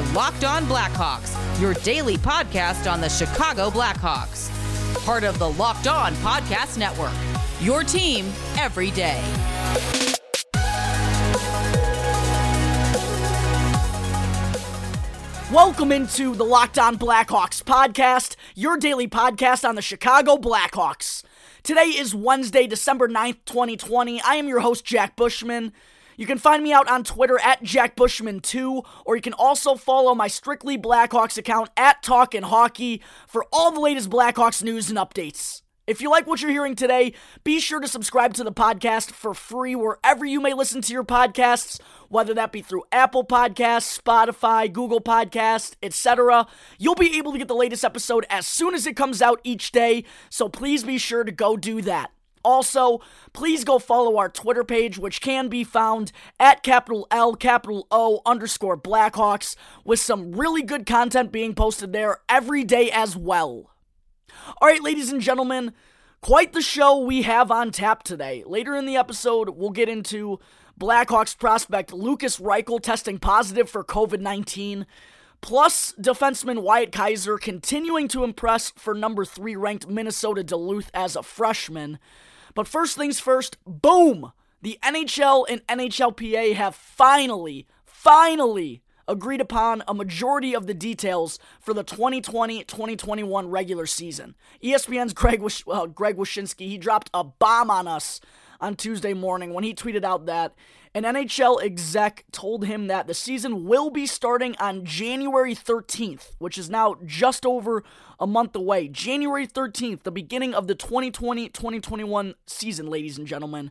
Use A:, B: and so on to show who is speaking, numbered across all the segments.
A: are Locked On Blackhawks, your daily podcast on the Chicago Blackhawks. Part of the Locked On Podcast Network. Your team every day.
B: Welcome into the Locked On Blackhawks podcast, your daily podcast on the Chicago Blackhawks. Today is Wednesday, December 9th, 2020. I am your host, Jack Bushman. You can find me out on Twitter at JackBushman2, or you can also follow my Strictly Blackhawks account at Talkin' Hockey for all the latest Blackhawks news and updates. If you like what you're hearing today, be sure to subscribe to the podcast for free wherever you may listen to your podcasts, whether that be through Apple Podcasts, Spotify, Google Podcasts, etc. You'll be able to get the latest episode as soon as it comes out each day, so please be sure to go do that. Also, please go follow our Twitter page, which can be found at capital L, capital O underscore Blackhawks, with some really good content being posted there every day as well. All right, ladies and gentlemen, quite the show we have on tap today. Later in the episode, we'll get into Blackhawks prospect Lukas Reichel testing positive for COVID 19. Plus, defenseman Wyatt Kaiser continuing to impress for number three ranked Minnesota Duluth as a freshman. But first things first, boom! The NHL and NHLPA have finally, finally agreed upon a majority of the details for the 2020-2021 regular season. ESPN's Greg Wish- uh, Greg Wyshynski, he dropped a bomb on us on Tuesday morning when he tweeted out that an NHL exec told him that the season will be starting on January 13th, which is now just over a month away. January 13th, the beginning of the 2020 2021 season, ladies and gentlemen.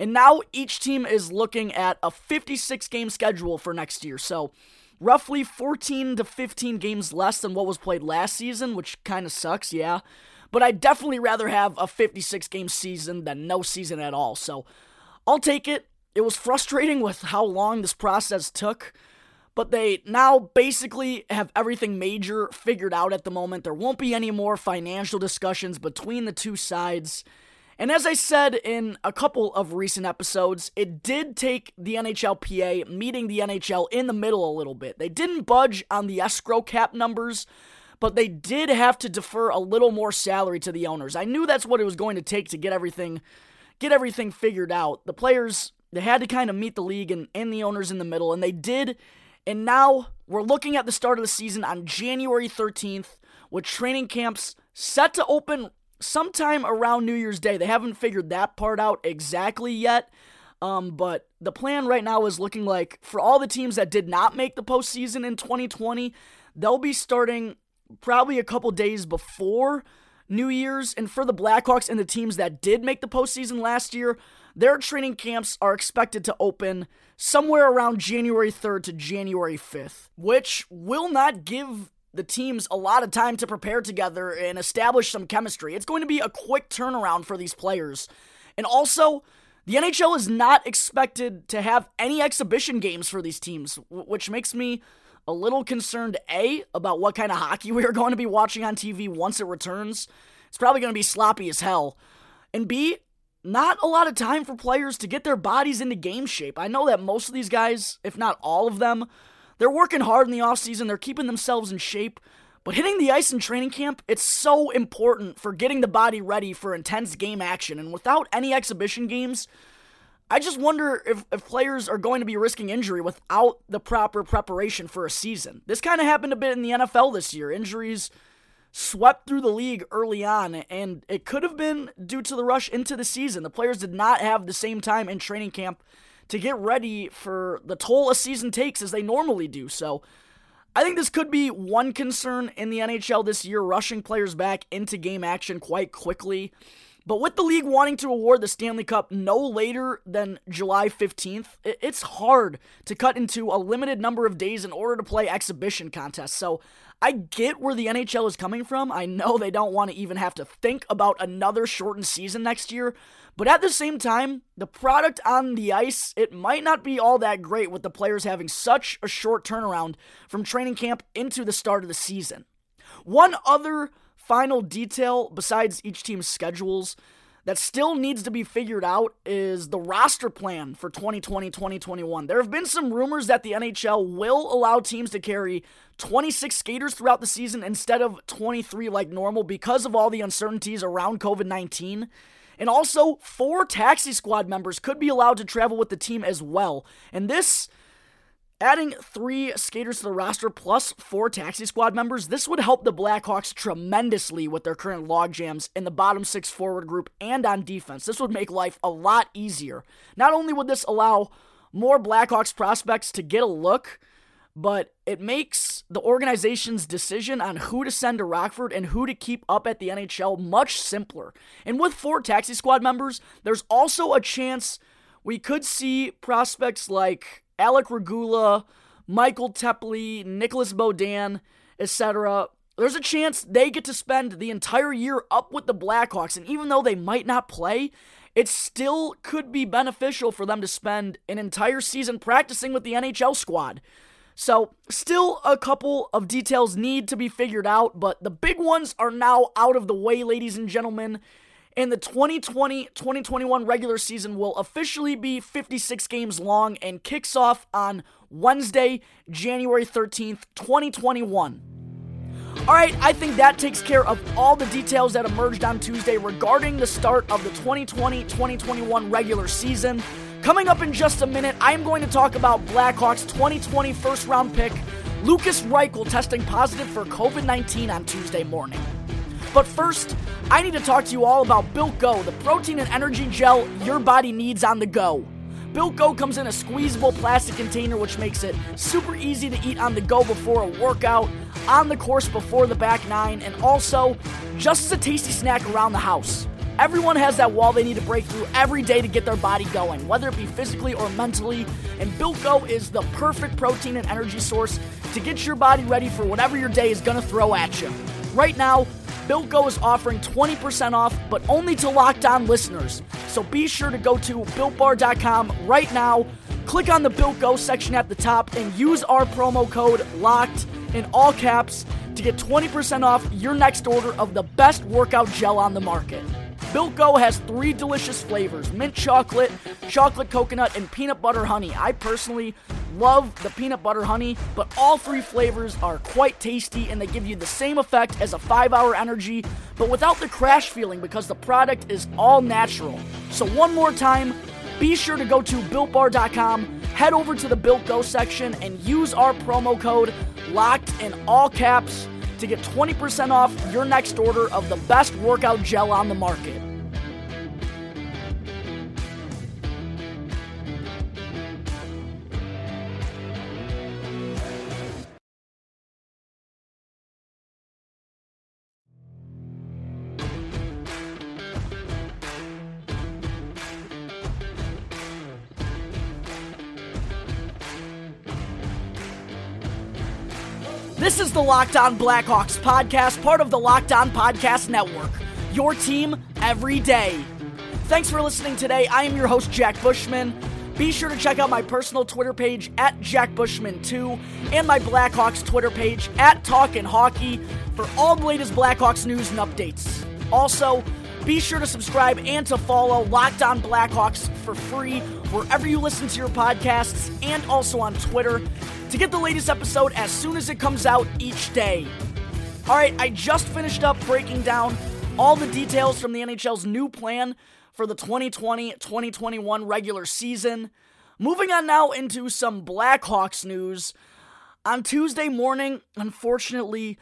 B: And now each team is looking at a 56 game schedule for next year. So, roughly 14 to 15 games less than what was played last season, which kind of sucks, yeah. But I'd definitely rather have a 56 game season than no season at all. So, I'll take it. It was frustrating with how long this process took, but they now basically have everything major figured out at the moment. There won't be any more financial discussions between the two sides. And as I said in a couple of recent episodes, it did take the NHLPA meeting the NHL in the middle a little bit. They didn't budge on the escrow cap numbers, but they did have to defer a little more salary to the owners. I knew that's what it was going to take to get everything get everything figured out. The players they had to kind of meet the league and, and the owners in the middle, and they did. And now we're looking at the start of the season on January 13th, with training camps set to open sometime around New Year's Day. They haven't figured that part out exactly yet. Um, but the plan right now is looking like for all the teams that did not make the postseason in 2020, they'll be starting probably a couple days before New Year's. And for the Blackhawks and the teams that did make the postseason last year, their training camps are expected to open somewhere around January 3rd to January 5th, which will not give the teams a lot of time to prepare together and establish some chemistry. It's going to be a quick turnaround for these players. And also, the NHL is not expected to have any exhibition games for these teams, which makes me a little concerned A, about what kind of hockey we are going to be watching on TV once it returns. It's probably going to be sloppy as hell. And B, not a lot of time for players to get their bodies into game shape. I know that most of these guys, if not all of them, they're working hard in the offseason, they're keeping themselves in shape. But hitting the ice in training camp, it's so important for getting the body ready for intense game action. And without any exhibition games, I just wonder if, if players are going to be risking injury without the proper preparation for a season. This kind of happened a bit in the NFL this year. Injuries swept through the league early on, and it could have been due to the rush into the season. The players did not have the same time in training camp to get ready for the toll a season takes as they normally do. So I think this could be one concern in the NHL this year, rushing players back into game action quite quickly. But with the league wanting to award the Stanley Cup no later than July 15th, it's hard to cut into a limited number of days in order to play exhibition contests. So I get where the NHL is coming from. I know they don't want to even have to think about another shortened season next year. But at the same time, the product on the ice, it might not be all that great with the players having such a short turnaround from training camp into the start of the season. One other final detail besides each team's schedules that still needs to be figured out is the roster plan for 2020 2021. There have been some rumors that the NHL will allow teams to carry 26 skaters throughout the season instead of 23 like normal because of all the uncertainties around COVID 19. And also, four taxi squad members could be allowed to travel with the team as well. And this Adding three skaters to the roster plus four taxi squad members, this would help the Blackhawks tremendously with their current logjams in the bottom six forward group and on defense. This would make life a lot easier. Not only would this allow more Blackhawks prospects to get a look, but it makes the organization's decision on who to send to Rockford and who to keep up at the NHL much simpler. And with four taxi squad members, there's also a chance we could see prospects like Alec Regula, Michael Teply, Nicolas Beaudin, etc. There's a chance they get to spend the entire year up with the Blackhawks, and even though they might not play, it still could be beneficial for them to spend an entire season practicing with the NHL squad. So, still a couple of details need to be figured out, but the big ones are now out of the way, ladies and gentlemen and the 2020 2021 regular season will officially be 56 games long and kicks off on Wednesday, January 13th, 2021. All right, I think that takes care of all the details that emerged on Tuesday regarding the start of the 2020 2021 regular season. Coming up in just a minute, I am going to talk about Blackhawks 2020 first round pick Lukas Reichel testing positive for COVID 19 on Tuesday morning. But first, I need to talk to you all about Built Go, the protein and energy gel your body needs on the go. Built Go comes in a squeezable plastic container, which makes it super easy to eat on the go before a workout, on the course before the back nine, and also just as a tasty snack around the house. Everyone has that wall they need to break through every day to get their body going, whether it be physically or mentally, and Built Go is the perfect protein and energy source to get your body ready for whatever your day is gonna throw at you. Right now, Built Go is offering 20% off, but only to locked on listeners. So be sure to go to builtbar.com right now, click on the Built Go section at the top, and use our promo code LOCKED in all caps to get 20% off your next order of the best workout gel on the market. Built Go has three delicious flavors mint chocolate, chocolate coconut, and peanut butter honey. I personally love the peanut butter honey, but all three flavors are quite tasty and they give you the same effect as a 5 hour energy, but without the crash feeling because the product is all natural. So, one more time, be sure to go to builtbar.com, head over to the Built Go section, and use our promo code LOCKED in all caps to get 20% off your next order of the best workout gel on the market. This is the Locked On Blackhawks podcast, part of the Locked On Podcast Network. Your team every day. Thanks for listening today. I am your host, Jack Bushman. Be sure to check out my personal Twitter page at Jack Bushman2 and my Blackhawks Twitter page at Talkin' Hockey for all the latest Blackhawks news and updates. Also, be sure to subscribe and to follow Locked On Blackhawks for free wherever you listen to your podcasts and also on Twitter to get the latest episode as soon as it comes out each day. All right, I just finished up breaking down all the details from the NHL's new plan for the 2020 2021 regular season. Moving on now into some Blackhawks news. On Tuesday morning, unfortunately,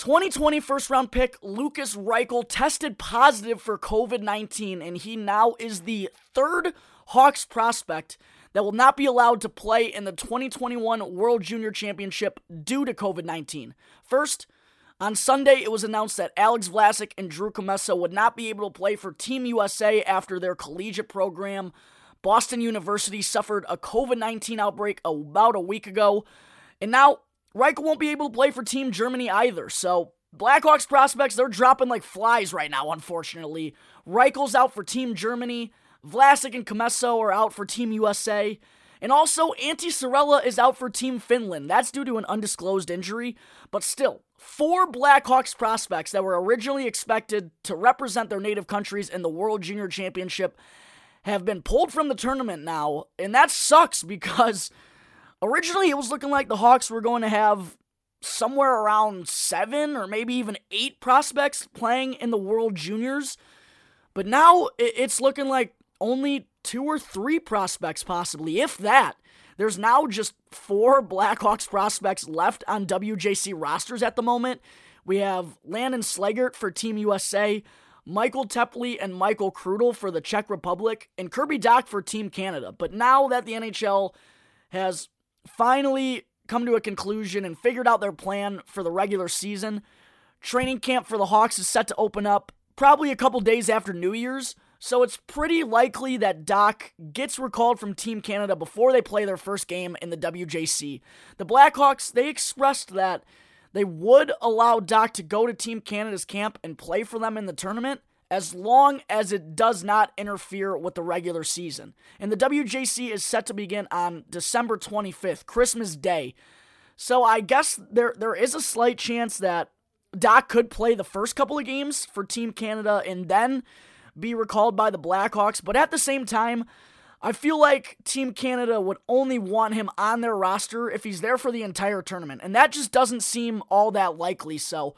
B: 2020 first round pick Lukas Reichel tested positive for COVID 19, and he now is the third Hawks prospect that will not be allowed to play in the 2021 World Junior Championship due to COVID 19. First, on Sunday, it was announced that Alex Vlasic and Drew Commesso would not be able to play for Team USA after their collegiate program. Boston University suffered a COVID 19 outbreak about a week ago, and now Reichel won't be able to play for Team Germany either. So, Blackhawks prospects, they're dropping like flies right now, unfortunately. Reichel's out for Team Germany. Vlasic and Commesso are out for Team USA. And also, Antti Saarela is out for Team Finland. That's due to an undisclosed injury, but still, four Blackhawks prospects that were originally expected to represent their native countries in the World Junior Championship have been pulled from the tournament now, and that sucks because originally it was looking like the Hawks were going to have somewhere around seven or maybe even eight prospects playing in the World Juniors. But now it's looking like only two or three prospects, possibly, if that. There's now just four Blackhawks prospects left on WJC rosters at the moment. We have Landon Slaggert for Team USA, Michael Teply and Michael Krutil for the Czech Republic, and Kirby Dach for Team Canada. But now that the NHL has finally come to a conclusion and figured out their plan for the regular season, training camp for the Hawks is set to open up probably a couple days after New Year's. So it's pretty likely that Dach gets recalled from Team Canada before they play their first game in the WJC. The Blackhawks, they expressed that they would allow Dach to go to Team Canada's camp and play for them in the tournament as long as it does not interfere with the regular season. And the WJC is set to begin on December 25th, Christmas Day. So I guess there there is a slight chance that Dach could play the first couple of games for Team Canada and then be recalled by the Blackhawks. But at the same time, I feel like Team Canada would only want him on their roster if he's there for the entire tournament. And that just doesn't seem all that likely. So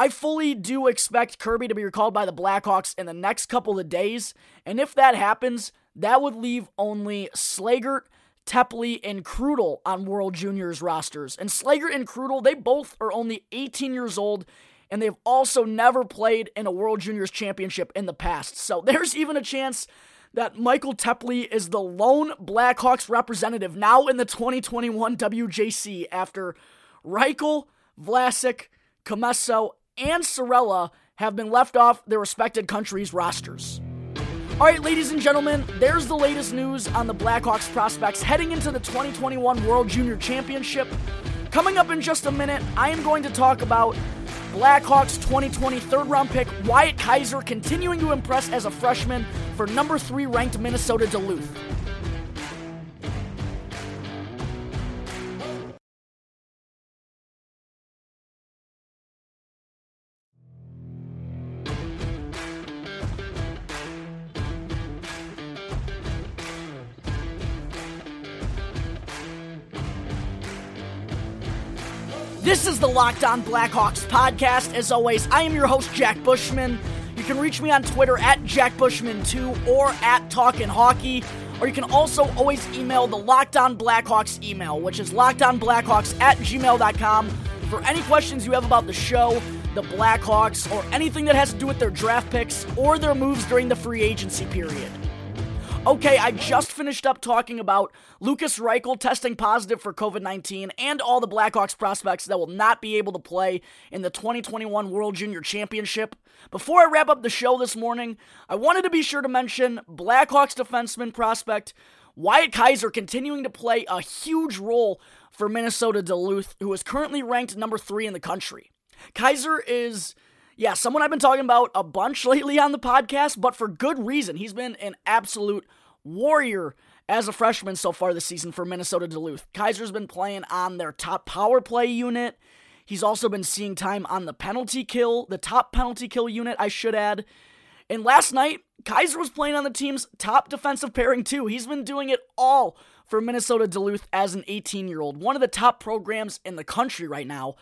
B: I fully do expect Kirby to be recalled by the Blackhawks in the next couple of days. And if that happens, that would leave only Slaggert, Teply, and Krutil on World Juniors rosters. And Slaggert and Krutil, they both are only 18 years old and they've also never played in a World Juniors Championship in the past. So there's even a chance that Michael Teply is the lone Blackhawks representative now in the 2021 WJC after Reichel, Vlasic, Commesso, and Saarela have been left off their respected countries' rosters. All right, ladies and gentlemen, there's the latest news on the Blackhawks prospects heading into the 2021 World Junior Championship. Coming up in just a minute, I am going to talk about Blackhawks 2020 third round pick Wyatt Kaiser continuing to impress as a freshman for number three ranked Minnesota Duluth. This is the Locked On Blackhawks podcast. As always, I am your host, Jack Bushman. You can reach me on Twitter at JackBushman2 or at Talkin' Hockey. Or you can also always email the Locked On Blackhawks email, which is lockedonblackhawks at gmail.com for any questions you have about the show, the Blackhawks, or anything that has to do with their draft picks or their moves during the free agency period. Okay, I just finished up talking about Lukas Reichel testing positive for COVID 19 and all the Blackhawks prospects that will not be able to play in the 2021 World Junior Championship. Before I wrap up the show this morning, I wanted to be sure to mention Blackhawks defenseman prospect Wyatt Kaiser continuing to play a huge role for Minnesota Duluth, who is currently ranked number three in the country. Kaiser is yeah, someone I've been talking about a bunch lately on the podcast, but for good reason. He's been an absolute warrior as a freshman so far this season for Minnesota Duluth. Kaiser's been playing on their top power play unit. He's also been seeing time on the penalty kill, the top penalty kill unit, I should add. And last night, Kaiser was playing on the team's top defensive pairing too. He's been doing it all for Minnesota Duluth as an 18 year old, one of the top programs in the country right now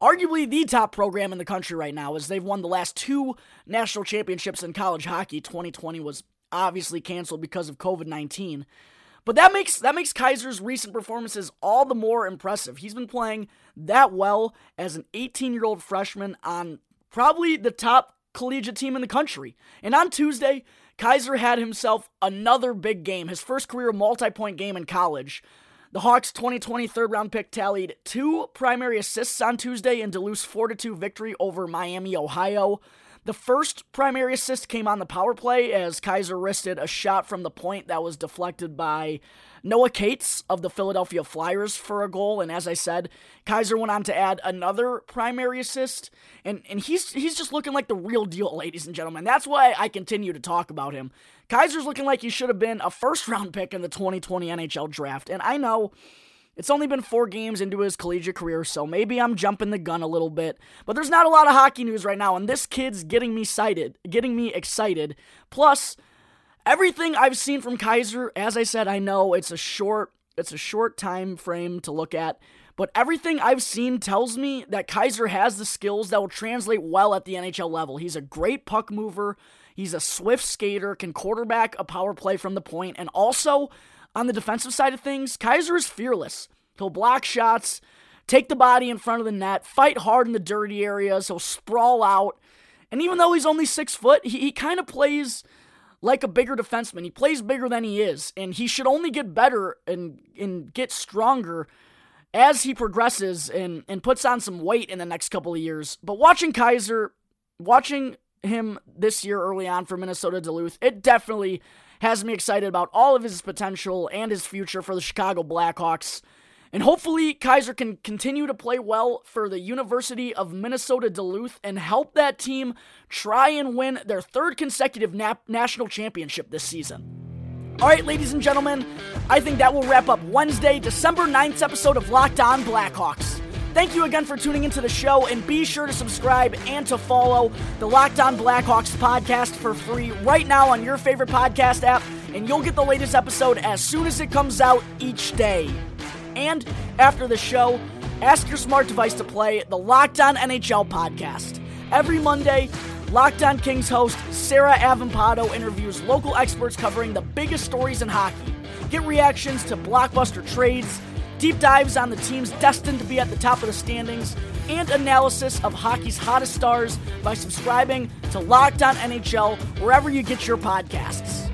B: arguably the top program in the country right now, as they've won the last two national championships in college hockey. 2020 was obviously canceled because of COVID 19. But that makes that makes Kaiser's recent performances all the more impressive. He's been playing that well as an 18-year-old freshman on probably the top collegiate team in the country. And on Tuesday, Kaiser had himself another big game, his first career multi-point game in college. The Hawks' 2020 third round pick tallied two primary assists on Tuesday in Duluth's 4 2 victory over Miami, Ohio. The first primary assist came on the power play as Kaiser wristed a shot from the point that was deflected by Noah Cates of the Philadelphia Flyers for a goal. And as I said, Kaiser went on to add another primary assist. And, and he's he's just looking like the real deal, ladies and gentlemen. That's why I continue to talk about him. Kaiser's looking like he should have been a first round pick in the 2020 NHL draft. And I know it's only been four games into his collegiate career, so maybe I'm jumping the gun a little bit. But there's not a lot of hockey news right now, and this kid's getting me excited, getting me excited. Plus, everything I've seen from Kaiser, as I said, I know it's a short, it's a short time frame to look at. But everything I've seen tells me that Kaiser has the skills that will translate well at the NHL level. He's a great puck mover. He's a swift skater, can quarterback a power play from the point, and also on the defensive side of things, Kaiser is fearless. He'll block shots, take the body in front of the net, fight hard in the dirty areas, he'll sprawl out. And even though he's only six foot, he, he kind of plays like a bigger defenseman. He plays bigger than he is, and he should only get better and, and get stronger as he progresses and, and puts on some weight in the next couple of years. But watching Kaiser, watching him this year early on for Minnesota Duluth, it definitely has me excited about all of his potential and his future for the Chicago Blackhawks. And hopefully, Kaiser can continue to play well for the University of Minnesota Duluth and help that team try and win their third consecutive national championship this season. All right, ladies and gentlemen, I think that will wrap up Wednesday, December 9th episode of Locked On Blackhawks. Thank you again for tuning into the show, and be sure to subscribe and to follow the Locked On Blackhawks podcast for free right now on your favorite podcast app, and you'll get the latest episode as soon as it comes out each day. And after the show, ask your smart device to play the Locked On NHL podcast. Every Monday, Locked On Kings host Sarah Avampado interviews local experts covering the biggest stories in hockey. Get reactions to blockbuster trades deep dives on the teams destined to be at the top of the standings, and analysis of hockey's hottest stars by subscribing to Locked On NHL wherever you get your podcasts.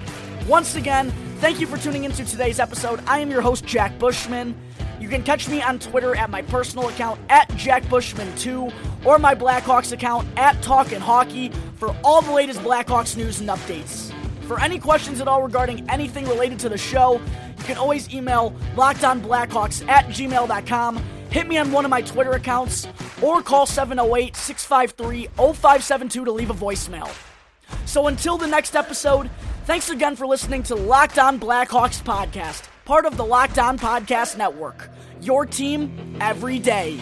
B: Once again, thank you for tuning into today's episode. I am your host, Jack Bushman. You can catch me on Twitter at my personal account at JackBushman2 or my Blackhawks account at Talkin' Hockey for all the latest Blackhawks news and updates. For any questions at all regarding anything related to the show, you can always email lockedonblackhawks at gmail.com, hit me on one of my Twitter accounts, or call 708 653 0572 to leave a voicemail. So until the next episode, thanks again for listening to Locked On Blackhawks podcast, part of the Locked On Podcast Network. Your team every day.